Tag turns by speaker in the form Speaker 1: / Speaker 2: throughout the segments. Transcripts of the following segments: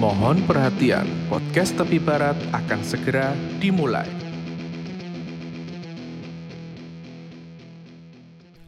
Speaker 1: Mohon perhatian, podcast Tepi Barat akan segera dimulai.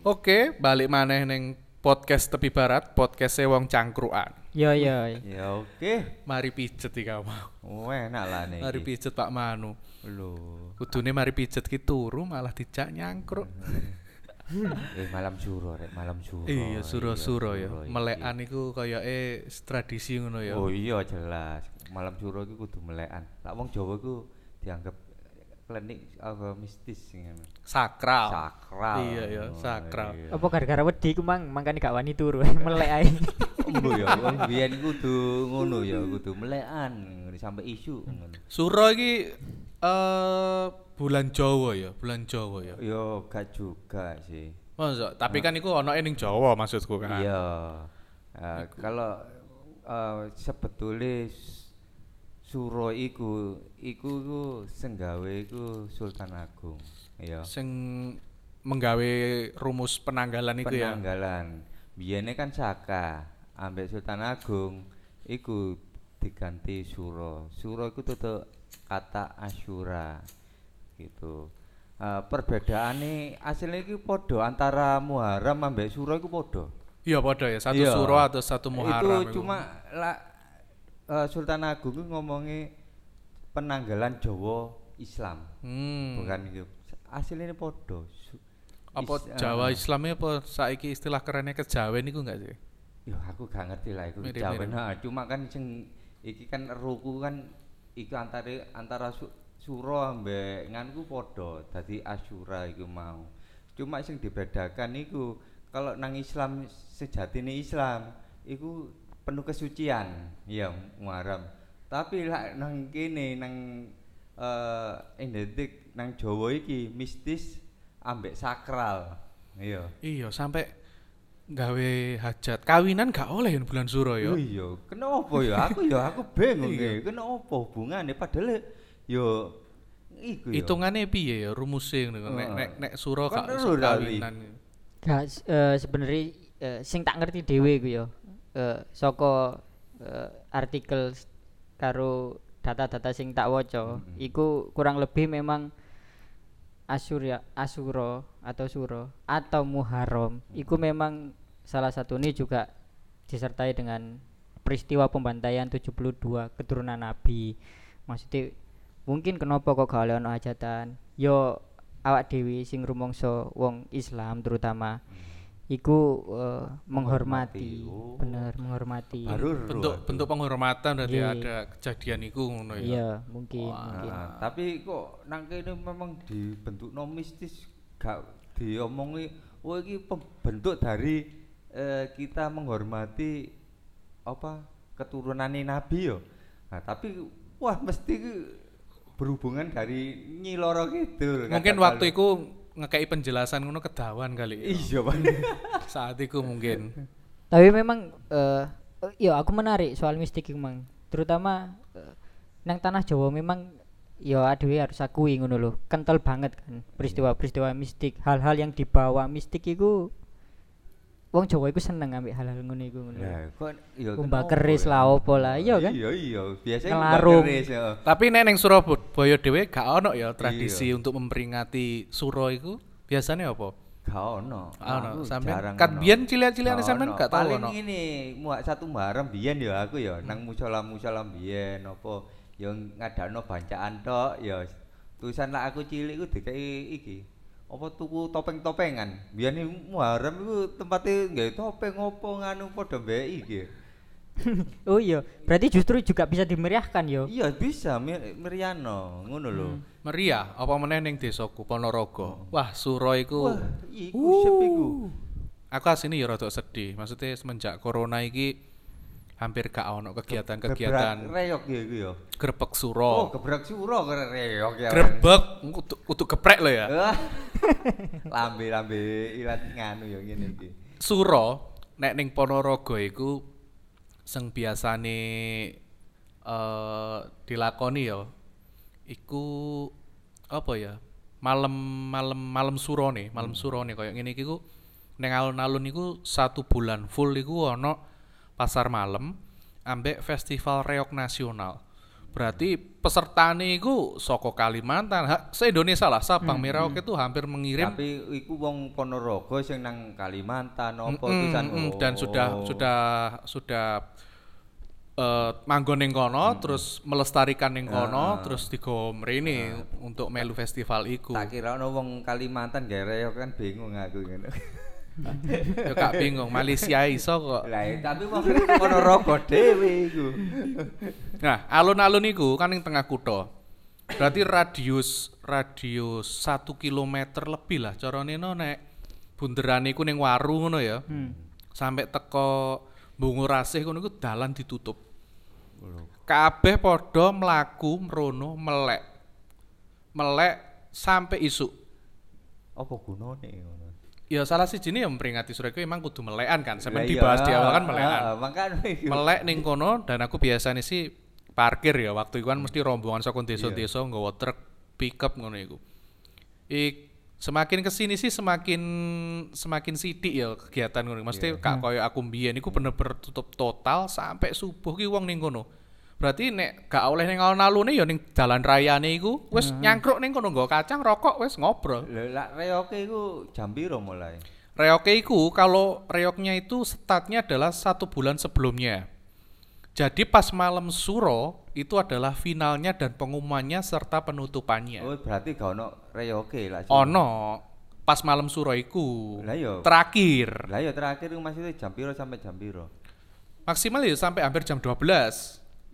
Speaker 1: Oke, balik maneh neng podcast Tepi Barat, podcast wong cangkruan.
Speaker 2: Yo yo.
Speaker 3: Ya oke.
Speaker 1: Mari pijet iki kamu.
Speaker 3: Oh, enak lah nih.
Speaker 1: Mari pijet Pak Manu.
Speaker 3: Lho.
Speaker 1: Kudune mari pijet ki turu malah dijak nyangkruk.
Speaker 3: Eh malam suro rek, malam suro.
Speaker 1: Iya, suro-suro ya.
Speaker 3: suro iki.
Speaker 1: Melekan iku koyoke tradisi ngono ya.
Speaker 3: Oh iya jelas. Malam suro iki kudu melekan. Lah wong Jawa iku dianggap klinik apa mistis ngono.
Speaker 1: Sakral.
Speaker 3: Sakral.
Speaker 1: Iya, iya,
Speaker 3: Oh,
Speaker 1: sakral.
Speaker 3: iya.
Speaker 2: Apa gara-gara wedi ku mang mangkane gak wani turu melek ae.
Speaker 3: Embo ya, wong biyen kudu ngono ya, kudu melekan sampai isu ngono.
Speaker 1: Suro iki eh bulan Jawa ya, bulan Jawa ya.
Speaker 3: Yo gak juga sih.
Speaker 1: Masa, tapi kan iku ono ning Jawa maksudku kan.
Speaker 3: Iya. Eh, kalau eh, sebetulnya suro iku iku iku senggawe iku Sultan Agung. Iya.
Speaker 1: Sing menggawe rumus penanggalan iku ya.
Speaker 3: Penanggalan. Biyene kan Saka, ambek Sultan Agung iku diganti Suro. Suro iku tutuk kata Asyura. Gitu. Eh perbedaane aslinya iku podo antara Muharram ambek Suro iku podo.
Speaker 1: Iya padha ya, satu
Speaker 3: Iya.
Speaker 1: suro atau satu Muharram.
Speaker 3: Itu cuma lah eh, Sultan Agung itu ngomongi penanggalan Jawa Islam.
Speaker 1: Hmm.
Speaker 3: Bukan itu. Aslinya podo. Su-
Speaker 1: apa
Speaker 3: is-
Speaker 1: Jawa
Speaker 3: eh,
Speaker 1: Islamnya apa saiki istilah kerennya kejawen iku enggak sih?
Speaker 3: Yo aku gak ngerti lah itu
Speaker 1: Mirip-mirip.
Speaker 3: Jawa. Nah, cuma kan sing iki kan ruku kan iku antara antara su, suro ambek nganku podo. Dadi Asyura iku mau. Cuma sing dibedakan iku kalau nang Islam sejatine Islam iku penuh kesucian, ya Muharram. Tapi lah nang kene nang eh identik nang Jawa iki mistis ambek sakral. Iya.
Speaker 1: Iya, sampai gawe hajat kawinan gak oleh yang bulan suro ya.
Speaker 3: Oh iya, kenapa ya? Aku ya aku bingung
Speaker 1: Iya.
Speaker 3: ya. Kenapa hubungannya padahal yo iku ya.
Speaker 1: Hitungannya piye ya rumusnya ngono. Nek nek nek iso
Speaker 3: lali.
Speaker 1: kawinan.
Speaker 2: Gak eh, sebenarnya eh, sing tak ngerti dhewe ku yo. Eh saka eh, artikel karo data-data sing tak waca
Speaker 3: Mm-mm.
Speaker 2: iku kurang lebih memang Asyura Asuro atau Suro atau Muharram iku memang salah satu ini juga disertai dengan peristiwa pembantaian 72 keturunan Nabi. Maksudnya mungkin kenapa kok gak oleh ono hajatan? Yo awak dewi sing rumangsa wong Islam terutama iku eh, menghormati,
Speaker 3: oh.
Speaker 2: bener menghormati.
Speaker 3: Baru
Speaker 1: Bentuk
Speaker 3: ro.
Speaker 1: bentuk penghormatan berarti
Speaker 2: Iya.
Speaker 1: ada kejadian iku ngono ya.
Speaker 2: Iya, mungkin,
Speaker 1: Wah.
Speaker 2: mungkin.
Speaker 3: Nah, tapi kok nang kene memang dibentuk no mistis gak diomongi oh iki pembentuk dari eh, kita menghormati apa keturunannya Nabi yo. Nah, tapi wah mesti berhubungan dari Nyiloro gitu.
Speaker 1: Mungkin waktu itu ngekei penjelasan ngono kedawan kali. ya.
Speaker 3: iya Pak.
Speaker 1: Saat itu mungkin.
Speaker 2: Tapi memang eh eh, yo aku menarik soal mistik iku, Mang. Terutama eh, nang tanah Jawa memang yo adewe harus akui ngono lho. Kental banget kan peristiwa-peristiwa mistik, hal-hal yang dibawa mistik iku wong Jawa iku seneng ambek hal-hal ngono iku ngono.
Speaker 3: Lah, kok
Speaker 2: Kumbah
Speaker 3: kenapa
Speaker 2: keris
Speaker 3: ya?
Speaker 2: lah opo lah, iya kan?
Speaker 3: Iya iya, biasanya
Speaker 2: Ngelarung.
Speaker 3: kumbah keris ya.
Speaker 1: Tapi nek ning Surabaya dhewe gak ono ya tradisi
Speaker 3: Iya.
Speaker 1: untuk memperingati suro iku. Biasanya apa?
Speaker 3: Gak ono.
Speaker 1: Ono, sampean kat
Speaker 3: ono.
Speaker 1: biyen cilik-cilikane sampean gak tau
Speaker 3: Paling
Speaker 1: ono.
Speaker 3: ini muak satu Muharram biyen ya aku ya nang musala-musala biyen apa ya ngadakno bancaan tok ya tulisan lah aku cilik ku dikei iki apa tuku topeng-topengan? Biyen iki Muharram iku tempatnya nggawe topeng opo nganu padha mbek iki
Speaker 2: oh iya, berarti justru juga bisa dimeriahkan yo.
Speaker 3: iya bisa Mir- Meriano ngono lho.
Speaker 1: Meriah apa meneh ning desaku Ponorogo. Wah, suro iku.
Speaker 3: Wah iku sep iku.
Speaker 1: Aku asine ya rada sedih. Maksudnya semenjak corona iki hampir gak ono kegiatan-kegiatan.
Speaker 3: Reyok ya iku ya?
Speaker 1: Grebek
Speaker 3: oh
Speaker 1: suro.
Speaker 3: gebrak suro karo reyok ya.
Speaker 1: Grebek kudu, kudu geprek lo ya.
Speaker 3: Lambe-lambe ilat nganu ya ngene iki.
Speaker 1: Suro nek ning Ponorogo iku sing biasane eh dilakoni ya iku apa ya? Malam malam malam surone, malam surone koyo ngene iki ku ning alun-alun iku satu bulan full iku ana pasar malam ambek festival reok nasional. Berarti pesertane iku saka Kalimantan, ha, se-Indonesia lah Sabang Merauke itu hampir mengirim
Speaker 3: Tapi iku wong Ponorogo sing nang Kalimantan apa
Speaker 1: Mm,
Speaker 3: pisan
Speaker 1: mm, dan sudah
Speaker 3: Oh.
Speaker 1: sudah sudah eh manggon ning kono terus melestarikan ning kono
Speaker 3: Ah.
Speaker 1: terus digo mrene untuk melu festival iku.
Speaker 3: tak kira ono wong Kalimantan gak reok kan bingung aku ngono.
Speaker 1: Ya gak bingung, Malaysia iso kok.
Speaker 3: Lah eh, tapi wong Ponorogo dhewe iku.
Speaker 1: Nah, alun-alun iku kan ning tengah kutha. Berarti radius radius 1 km lebih lah carane no nek bunderan iku ning Waru ngono ya.
Speaker 2: Hmm.
Speaker 1: Sampai teko Bungurasih ngono iku dalan ditutup. Kabeh padha mlaku mrono melek. Melek sampai isuk.
Speaker 3: Apa gunane ngono?
Speaker 1: Ya salah siji ya memperingati sore iku emang kudu melekan kan. Sampai
Speaker 3: iya,
Speaker 1: dibahas di awal kan melekan.
Speaker 3: ah,
Speaker 1: melek ning kono dan aku biasanya sih parkir ya waktu itu kan mesti rombongan
Speaker 3: Iya.
Speaker 1: desa-desa nggawa truk pickup ngono iku. Ik semakin ke sini sih semakin semakin sidik ya kegiatan ngono. Mesti
Speaker 3: Iya.
Speaker 1: kak koyo aku mbiyen iku bener-bener tutup total sampai subuh ki wong ning kono. Berarti nek gak oleh ning alun-alune ya ning jalan rayane iku wis nyangkruk ning kono nggo kacang rokok wis ngobrol.
Speaker 3: Lak reoke iku jam piro mulai?
Speaker 1: Reoknya itu kalau reoknya itu startnya adalah satu bulan sebelumnya. Jadi pas malam suro itu adalah finalnya dan pengumumannya serta penutupannya.
Speaker 3: Oh berarti gak ono reoke lah.
Speaker 1: Ono pas malam suro iku.
Speaker 3: Lah iya.
Speaker 1: Terakhir
Speaker 3: Lah ya terakhir iku maksudnya jam piro sampai jam piro?
Speaker 1: maksimal ya sampai hampir jam 12.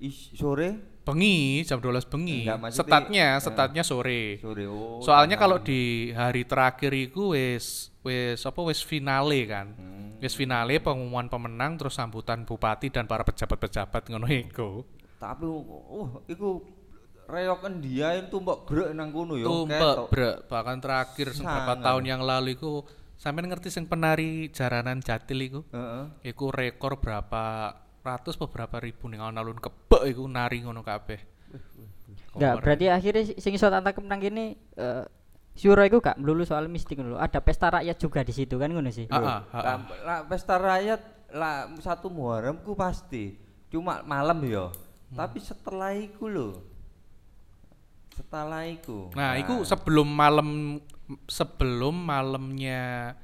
Speaker 3: Is, sore?
Speaker 1: Bengi jam 12 bengi.
Speaker 3: Enggak, maksudnya-
Speaker 1: Setatnya,
Speaker 3: eh.
Speaker 1: setatnya sore.
Speaker 3: Sore. Oh.
Speaker 1: Soalnya kalau di hari terakhir iku wis wis apa wis finale kan.
Speaker 3: Hmm.
Speaker 1: Wis finale pengumuman pemenang terus sambutan bupati dan para pejabat-pejabat ngono iku.
Speaker 3: Tapi oh iku reoken dia itu mbok grek nang kono ya. Ketok.
Speaker 1: brek bahkan terakhir beberapa tahun yang lalu iku sampean ngerti sing penari jaranan Jatil iku?
Speaker 3: Heeh.
Speaker 1: Iku rekor berapa ratus beberapa ribu ning alun-alun kebek iku nari ngono kabeh.
Speaker 2: Enggak, berarti akhirnya sing iso tak tangkep nang kene eh Syuro iku gak melulu soal mistik ngono lho. Ada pesta rakyat juga di situ kan ngono sih.
Speaker 3: Lah, lah pesta rakyat lah satu Muharram ku pasti. Cuma malam ya.
Speaker 1: Hmm.
Speaker 3: Tapi setelah iku lho. Setelah iku.
Speaker 1: Nah, itu sebelum malam sebelum malamnya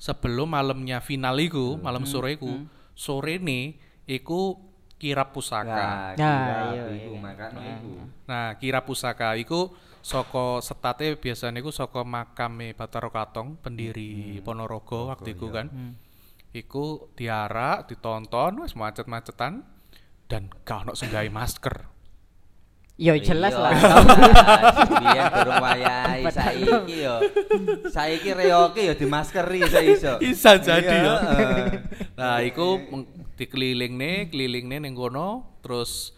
Speaker 1: sebelum malamnya final iku, malam sore iku, sore nih iku kirap pusaka.
Speaker 3: Nah,
Speaker 2: Nah,
Speaker 3: kira
Speaker 2: iya,
Speaker 3: iku
Speaker 2: iya.
Speaker 3: makane iku.
Speaker 1: Nah, kirap pusaka iku saka setate biasanya iku saka makame Batara Katong, pendiri Ponorogo waktu iku kan. Iku diarak, ditonton wis macet-macetan dan gak ono sing gawe masker.
Speaker 2: Yo jelas
Speaker 3: Iya,
Speaker 2: lah.
Speaker 3: Biyen durung wayahe saiki yo. Saiki reoke yo dimaskeri iso-iso.
Speaker 1: Bisa jadi
Speaker 3: Iya,
Speaker 1: ya.
Speaker 3: heeh.
Speaker 1: Nah, iku meng- dikelilingne, kelilingne ning kono, terus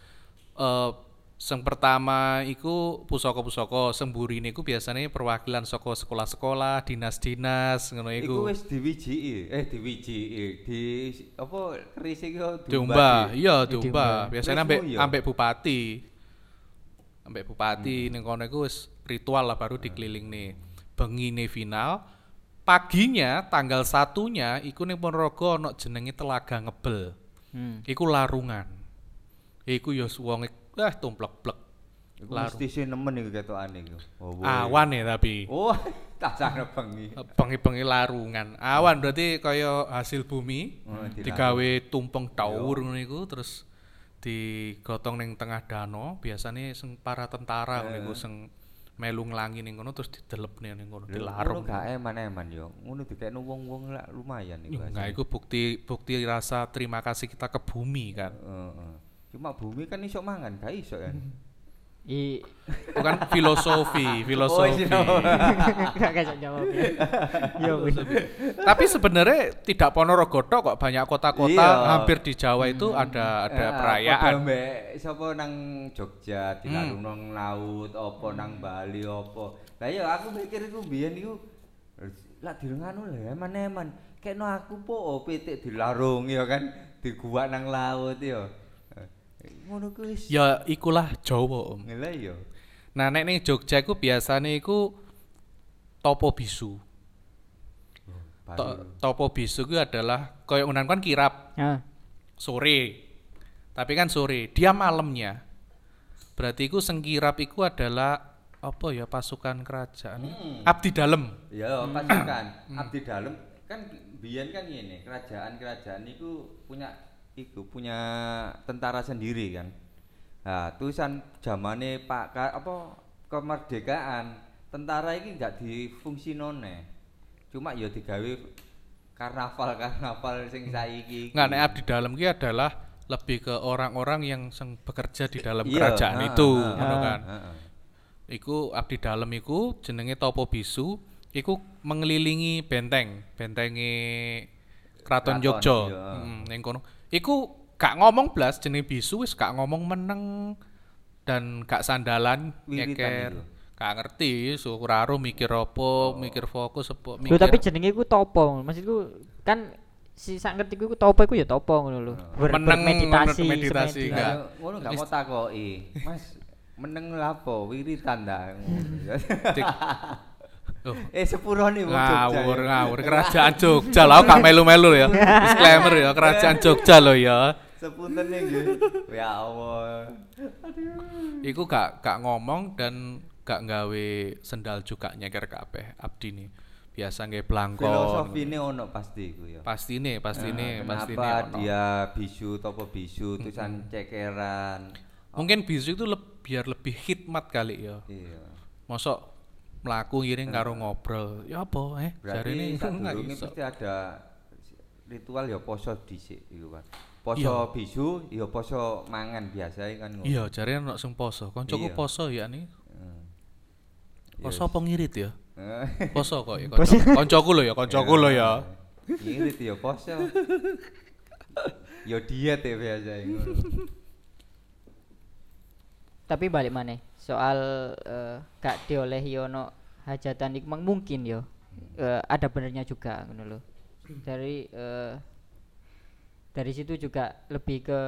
Speaker 1: eh sing pertama iku pusaka-pusaka, sing burine iku biasanya perwakilan saka sekolah-sekolah, dinas-dinas ngono
Speaker 3: Iku
Speaker 1: iku.
Speaker 3: wis diwijiki, eh diwijiki, di apa keris iki yo
Speaker 1: Diumbah, iya
Speaker 2: diumbah.
Speaker 1: Biasanya ambek ambek bupati. Ambek bupati ning kono iku wis ritual lah baru dikelilingne. Bengine final, paginya tanggal satunya iku ning Ponorogo ana jenenge Telaga Ngebel.
Speaker 2: Hmm.
Speaker 1: Iku larungan. Iku ya wong ah tumplek-plek.
Speaker 3: Iku mesti sih nemen iku ketokane iku. Oh.
Speaker 1: Awan ya tapi.
Speaker 3: Oh, tak sana bengi.
Speaker 1: Bengi-bengi larungan. Awan berarti kaya hasil bumi
Speaker 3: Oh, dilarung.
Speaker 1: digawe tumpeng taur ngono iku terus digotong ning tengah danau biasanya sing para tentara ngono iku sing melu nglangi ning kono terus didelepne ning kono
Speaker 3: Ngono
Speaker 1: dilarung.
Speaker 3: gak eman-eman yo. Ngono dikekno wong-wong lah lumayan iku.
Speaker 1: Nah, iku bukti bukti rasa terima kasih kita ke bumi kan.
Speaker 3: Heeh. Cuma bumi kan iso mangan, gak iso kan.
Speaker 2: I
Speaker 1: Itu kan filosofi, filosofi.
Speaker 3: Oh,
Speaker 2: jawab ya. Yo wis.
Speaker 1: Tapi sebenarnya tidak Ponorogo tok kok banyak kota-kota
Speaker 3: Iya.
Speaker 1: hampir di Jawa itu ada ada
Speaker 3: Eh,
Speaker 1: perayaan.
Speaker 3: mbek sapa nang Jogja
Speaker 1: Hmm.
Speaker 3: dilarung nang laut apa nang Bali apa. Lah ya aku mikir iku biyen iku lah direngano lah eman-eman. Kekno aku po pitik dilarung ya kan di gua nang laut ya. Ngono ku wis.
Speaker 1: Ya ikulah Jawa, Om.
Speaker 3: Lah ya.
Speaker 1: Nah, nek ning Jogja iku biasane iku topo bisu. To-
Speaker 3: Bali.
Speaker 1: topo bisu itu adalah koyo unan kan kirap
Speaker 2: Ah.
Speaker 1: sore. Tapi kan sore, dia malamnya. Berarti iku sengkirap iku adalah apa ya pasukan kerajaan.
Speaker 3: Hmm.
Speaker 1: Abdi dalam.
Speaker 3: Ya, pasukan abdi dalam kan biyen kan ngene, kerajaan-kerajaan itu punya iku punya tentara sendiri kan. Nah, tulisan zamane Pak Ka- apa kemerdekaan, tentara ini enggak difungsinone. Cuma ya digawe karnaval-karnaval sing saiki. iki.
Speaker 1: Nggak nek abdi dalam ki adalah lebih ke orang-orang yang seng bekerja di dalam
Speaker 3: Iya,
Speaker 1: kerajaan
Speaker 3: ha,
Speaker 1: itu,
Speaker 3: ha,
Speaker 2: ha.
Speaker 1: kan.
Speaker 3: Heeh.
Speaker 1: Iku abdi dalam iku jenenge Topo Bisu, iku mengelilingi benteng, bentengi Keraton
Speaker 3: Kraton,
Speaker 1: Yogya.
Speaker 3: iya.
Speaker 1: Heeh, ning kono. Iku gak ngomong blas jenenge bisu wis gak ngomong meneng dan gak sandalan nyeker. Gak ngerti, Sukuraru mikir apa, mikir fokus
Speaker 2: Lho
Speaker 1: mikir.
Speaker 2: tapi jenenge iku topo. Maksudku kan si sak ngerti ku topo iku ya topo ngono lho. Ber-
Speaker 1: Meneng meditasi,
Speaker 2: semedi.
Speaker 1: enggak.
Speaker 3: Ngono gak mau takoki. Mas, meneng lapo wiritan ta.
Speaker 1: Oh,
Speaker 3: eh sepurone wong Jogja
Speaker 1: ngawur,
Speaker 3: ya.
Speaker 1: ngawur kerajaan Jogja lah, gak melu-melu ya. Disclaimer ya, kerajaan Jogja lo ya.
Speaker 3: Sepunten nggih. Ya Allah.
Speaker 1: Iku gak gak ngomong dan gak nggawe sendal juga nyeker kabeh abdi nih. Biasa nggih blangkon.
Speaker 3: Filosofine ono pasti iku ya.
Speaker 1: Pasti nih, pasti nih,
Speaker 3: Nah,
Speaker 1: pasti nih.
Speaker 3: Kenapa dia bisu topo bisu tulisan cekeran.
Speaker 1: Mungkin bisu itu leb- biar lebih khidmat kali ya.
Speaker 3: Iya.
Speaker 1: Mosok melaku ngiring karo ngobrol. Ya apa eh?
Speaker 3: Berarti
Speaker 1: ini
Speaker 3: sadurunge pasti ada ritual ya poso dhisik iku kan.
Speaker 1: Iya.
Speaker 3: Poso bisu ya poso mangan biasa kan ngono.
Speaker 1: Iya, jare ono sing poso. Koncoku
Speaker 3: Iya.
Speaker 1: poso ya nih. Poso apa ngirit ya?
Speaker 3: Eh,
Speaker 1: Poso kok ya koncoku. Koncoku lho ya, koncoku lho ya.
Speaker 3: Ngirit ya poso. Ya diet ya biasa ngono.
Speaker 2: Tapi balik mana? Soal eh, gak diolehi ono hajatan mang mungkin yo. Eh, ada benernya juga ngono lho. Dari eh, dari situ juga lebih ke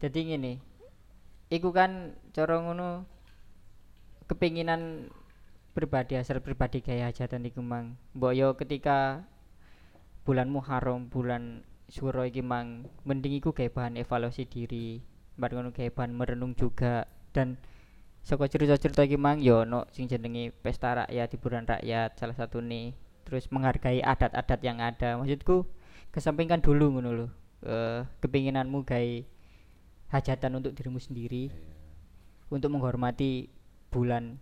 Speaker 2: jadi ngene. Iku kan cara ngono kepinginan pribadi asal pribadi gaya hajatan iku mang. Mbok yo ketika bulan Muharram, bulan Suro iki mang mending iku kayak bahan evaluasi diri, kayak bahan merenung juga dan saka cerita-cerita iki mang yo ono sing jenenge pesta rakyat, hiburan rakyat salah satu nih. Terus menghargai adat-adat yang ada. Maksudku kesampingkan dulu ngono lho. Eh kepinginanmu gawe hajatan untuk dirimu sendiri untuk menghormati bulan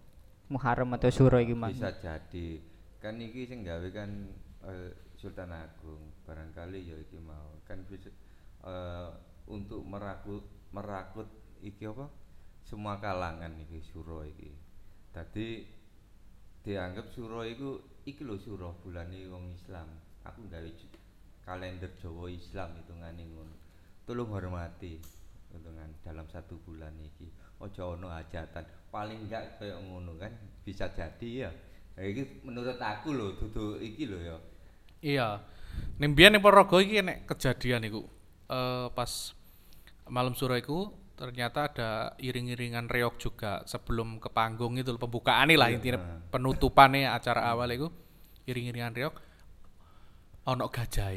Speaker 2: Muharram atau Suro iki mang.
Speaker 3: Bisa jadi. Kan iki sing gawe kan eh, Sultan Agung barangkali ya iki mau kan bisa eh, untuk merakut merakut iki apa semua kalangan iki suro iki. Tadi dianggap suro iku iki lho suro bulane wong Islam. Aku gawe kalender Jawa Islam hitungane ngono. Tolong hormati hitungan dalam satu bulan iki. Ojo ono hajatan. Paling enggak kayak ngono kan bisa jadi ya. Nah, iki menurut aku lho dudu iki lho ya.
Speaker 1: Iya. Ning biyen ning iki nek kejadian iku. Eh pas malam suro iku ternyata ada iring-iringan reok juga sebelum ke panggung itu pembukaan lah
Speaker 3: Iya,
Speaker 1: intinya penutupannya acara awal itu iring-iringan reok ono gajah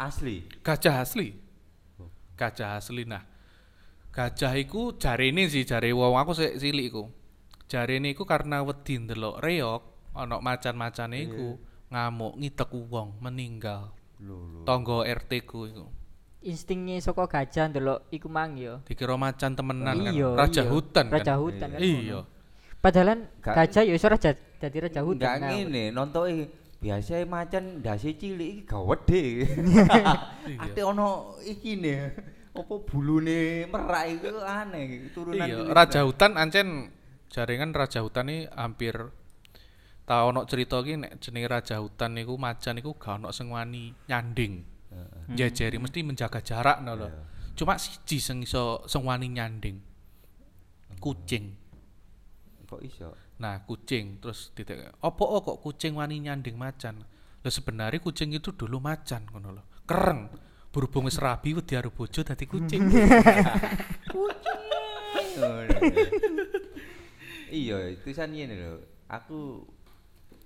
Speaker 3: Asli.
Speaker 1: gajah asli. Gajah asli. Nah gajah iku jare ini sih jare wong aku sik cilik iku. Jare ini iku karena wedi ndelok reok ono macan-macane iku ngamuk ngidek wong meninggal. Tonggo RT ku iku
Speaker 2: Instingnya saka gajah ndelok iku mang yo.
Speaker 1: dikira macan temenan kan
Speaker 2: Iya,
Speaker 1: raja
Speaker 2: iya.
Speaker 1: hutan kan
Speaker 2: Raja hutan kan.
Speaker 1: iya
Speaker 2: Padahal
Speaker 3: Gak-
Speaker 2: gajah ya iso raja dadi raja hutan.
Speaker 3: Enggak
Speaker 2: ngawur.
Speaker 3: ngene, nontoke biasa macan ndase cilik iki gawedhe. Ate ono iki ne. Apa bulune merak iku aneh turunan
Speaker 1: iya raja hutan ancen jaringan raja hutan ini hampir tau ono cerita ki nek jenenge raja hutan niku macan niku gak ono sing wani nyanding
Speaker 3: Heeh.
Speaker 1: jejeri mesti menjaga jarak no lho.
Speaker 3: Iya.
Speaker 1: cuma siji sing iso sing wani nyanding. Kucing.
Speaker 3: Kok iso?
Speaker 1: nah kucing terus titik opo oh, kok kucing wani nyanding macan? Lah sebenarnya kucing itu dulu macan ngono lho. Kereng. Berhubung wis rabi wedi karo bojo dadi kucing.
Speaker 3: Iya, tulisan ngene lho. Aku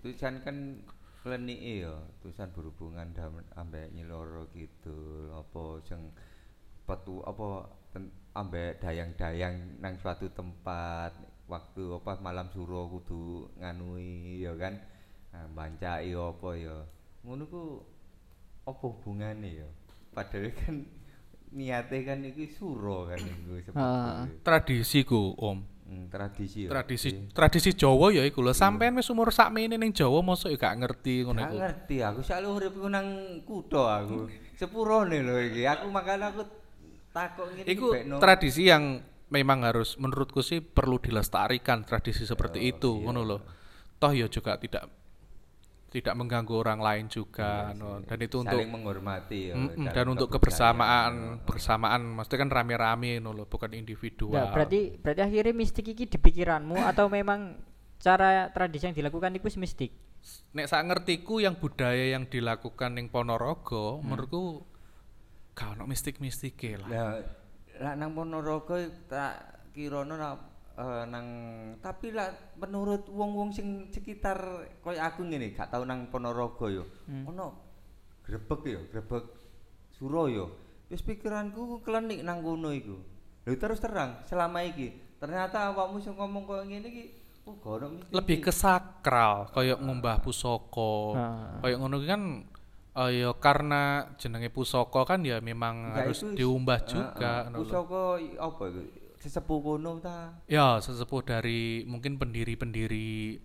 Speaker 3: tulisan kan klenike ya, tulisan berhubungan ambek nyeloro gitu. Apa sing petu apa ambek dayang-dayang nang suatu tempat waktu apa malam suro kudu nganui ya kan nah, bancai apa ya ngono ku apa hubungane ya padahal kan niate kan iki suro kan iku
Speaker 2: Ah.
Speaker 3: sebetulnya
Speaker 1: Tradisi ku, Om.
Speaker 3: Hmm, tradisi ya
Speaker 1: Tradisi
Speaker 3: Iya.
Speaker 1: tradisi Jawa ya iku lho. Sampean wis umur sakmene ning Jawa mosok ya gak ngerti ngono
Speaker 3: Gak
Speaker 1: iku.
Speaker 3: ngerti aku selalu uripku nang kutha aku. Sepurone lho iki. Aku makanya aku takok ngene
Speaker 1: Iku tradisi yang memang harus menurutku sih perlu dilestarikan tradisi seperti
Speaker 3: Oh,
Speaker 1: itu
Speaker 3: iya.
Speaker 1: ngono loh. Toh ya juga tidak tidak mengganggu orang lain juga no. dan itu untuk
Speaker 3: saling menghormati ya.
Speaker 1: Mm-mm,
Speaker 3: dalam
Speaker 1: dan untuk kebersamaan bersamaan maksudnya kan rame-rame no loh, bukan individual.
Speaker 2: Nggak, berarti berarti akhirnya mistik iki di pikiranmu atau memang cara tradisi yang dilakukan itu mistik?
Speaker 1: nek sak ngertiku yang budaya yang dilakukan ning Ponorogo
Speaker 3: Hmm.
Speaker 1: menurutku gak ono mistik-mistike lah.
Speaker 3: Lah lah nang Ponorogo tak kirana eh, nang tapi lah menurut wong-wong sing sekitar koyo aku ngene gak tau nang Ponorogo yo.
Speaker 2: Hmm.
Speaker 3: Ono grebek yo, grebek suro yo. Wis pikiranku klenik nang kono iku. Lho terus terang selama iki ternyata awakmu sing ngomong koyo ngene iki oh.
Speaker 1: Lebih ke sakral, kayak ngumbah pusaka.
Speaker 2: Ah.
Speaker 1: Kayak ngono kan eh, ya karena jenenge pusaka kan ya memang harus
Speaker 3: itu
Speaker 1: diumbah juga.
Speaker 3: Pusaka i- apa iku? Sesepuh kono ta?
Speaker 1: Ya, sesepuh dari mungkin pendiri-pendiri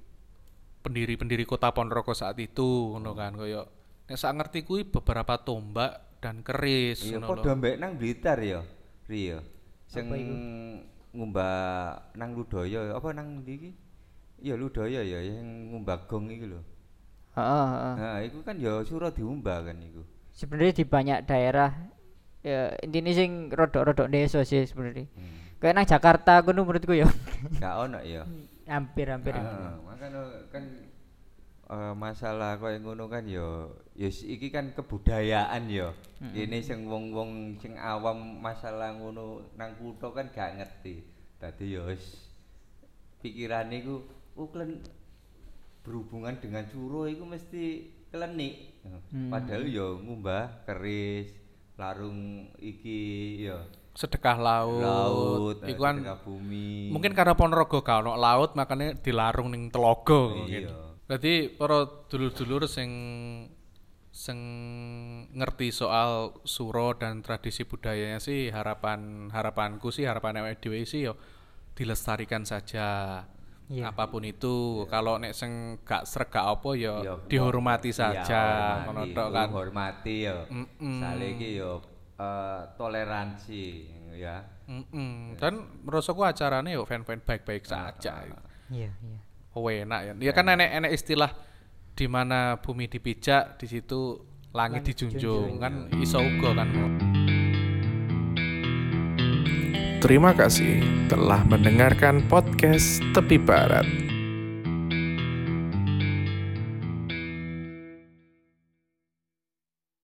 Speaker 1: pendiri-pendiri kota Ponorogo saat itu ngono kan kaya nek sak ngerti kuwi beberapa tombak dan keris
Speaker 3: Iya padha mbek nang Blitar ya. Ri ya. Sing ngumbah nang Ludaya apa nang ndi iki? Iya Ludaya ya yang ngumbah gong iki lho.
Speaker 2: Heeh, heeh.
Speaker 3: Nah, iku kan ya sura diumbah kan iku.
Speaker 2: Sebenarnya di banyak daerah ya intinya sing rodok-rodok desa sih sebenarnya.
Speaker 3: Hmm.
Speaker 2: Kayak nang Jakarta kuno menurutku ya
Speaker 3: Gak ono ya.
Speaker 2: hampir-hampir.
Speaker 3: Heeh, makanya kan eh, masalah koyo ngono kan ya ya s- iki kan kebudayaan ya. Ini sing wong-wong sing awam masalah ngono nang kutha kan gak ngerti. Dadi ya wis pikirane iku oh berhubungan dengan curo iku mesti klenik.
Speaker 2: Hmm.
Speaker 3: Padahal ya ngumbah keris, larung iki ya
Speaker 1: sedekah laut,
Speaker 3: laut, eh,
Speaker 1: iku kan
Speaker 3: sedekah bumi.
Speaker 1: mungkin karena Ponorogo gak ono laut makanya dilarung ning telaga mungkin.
Speaker 3: Iya.
Speaker 1: Jadi para dulur-dulur sing sing ngerti soal suro dan tradisi budayanya sih harapan harapanku sih harapan awake dhewe sih yo dilestarikan saja.
Speaker 2: Iya.
Speaker 1: Apa pun itu, kalau nek sing gak sreg gak apa ya dihormati
Speaker 3: iya,
Speaker 1: saja, ngono kan.
Speaker 3: Hormati ya.
Speaker 1: Mm-mm.
Speaker 3: Saling iki ya eh, toleransi ya.
Speaker 1: Mm-mm. Dan menurutku acaranya yo fan-fan baik-baik
Speaker 3: Ah,
Speaker 1: saja.
Speaker 2: Iya, iya.
Speaker 1: Oh, enak ya. Ya kan enek enek istilah di mana bumi dipijak, di situ langit,
Speaker 2: Langit
Speaker 1: dijunjung
Speaker 2: dijunjung.
Speaker 1: kan iso uga kan.
Speaker 4: Terima kasih telah mendengarkan podcast Tepi Barat.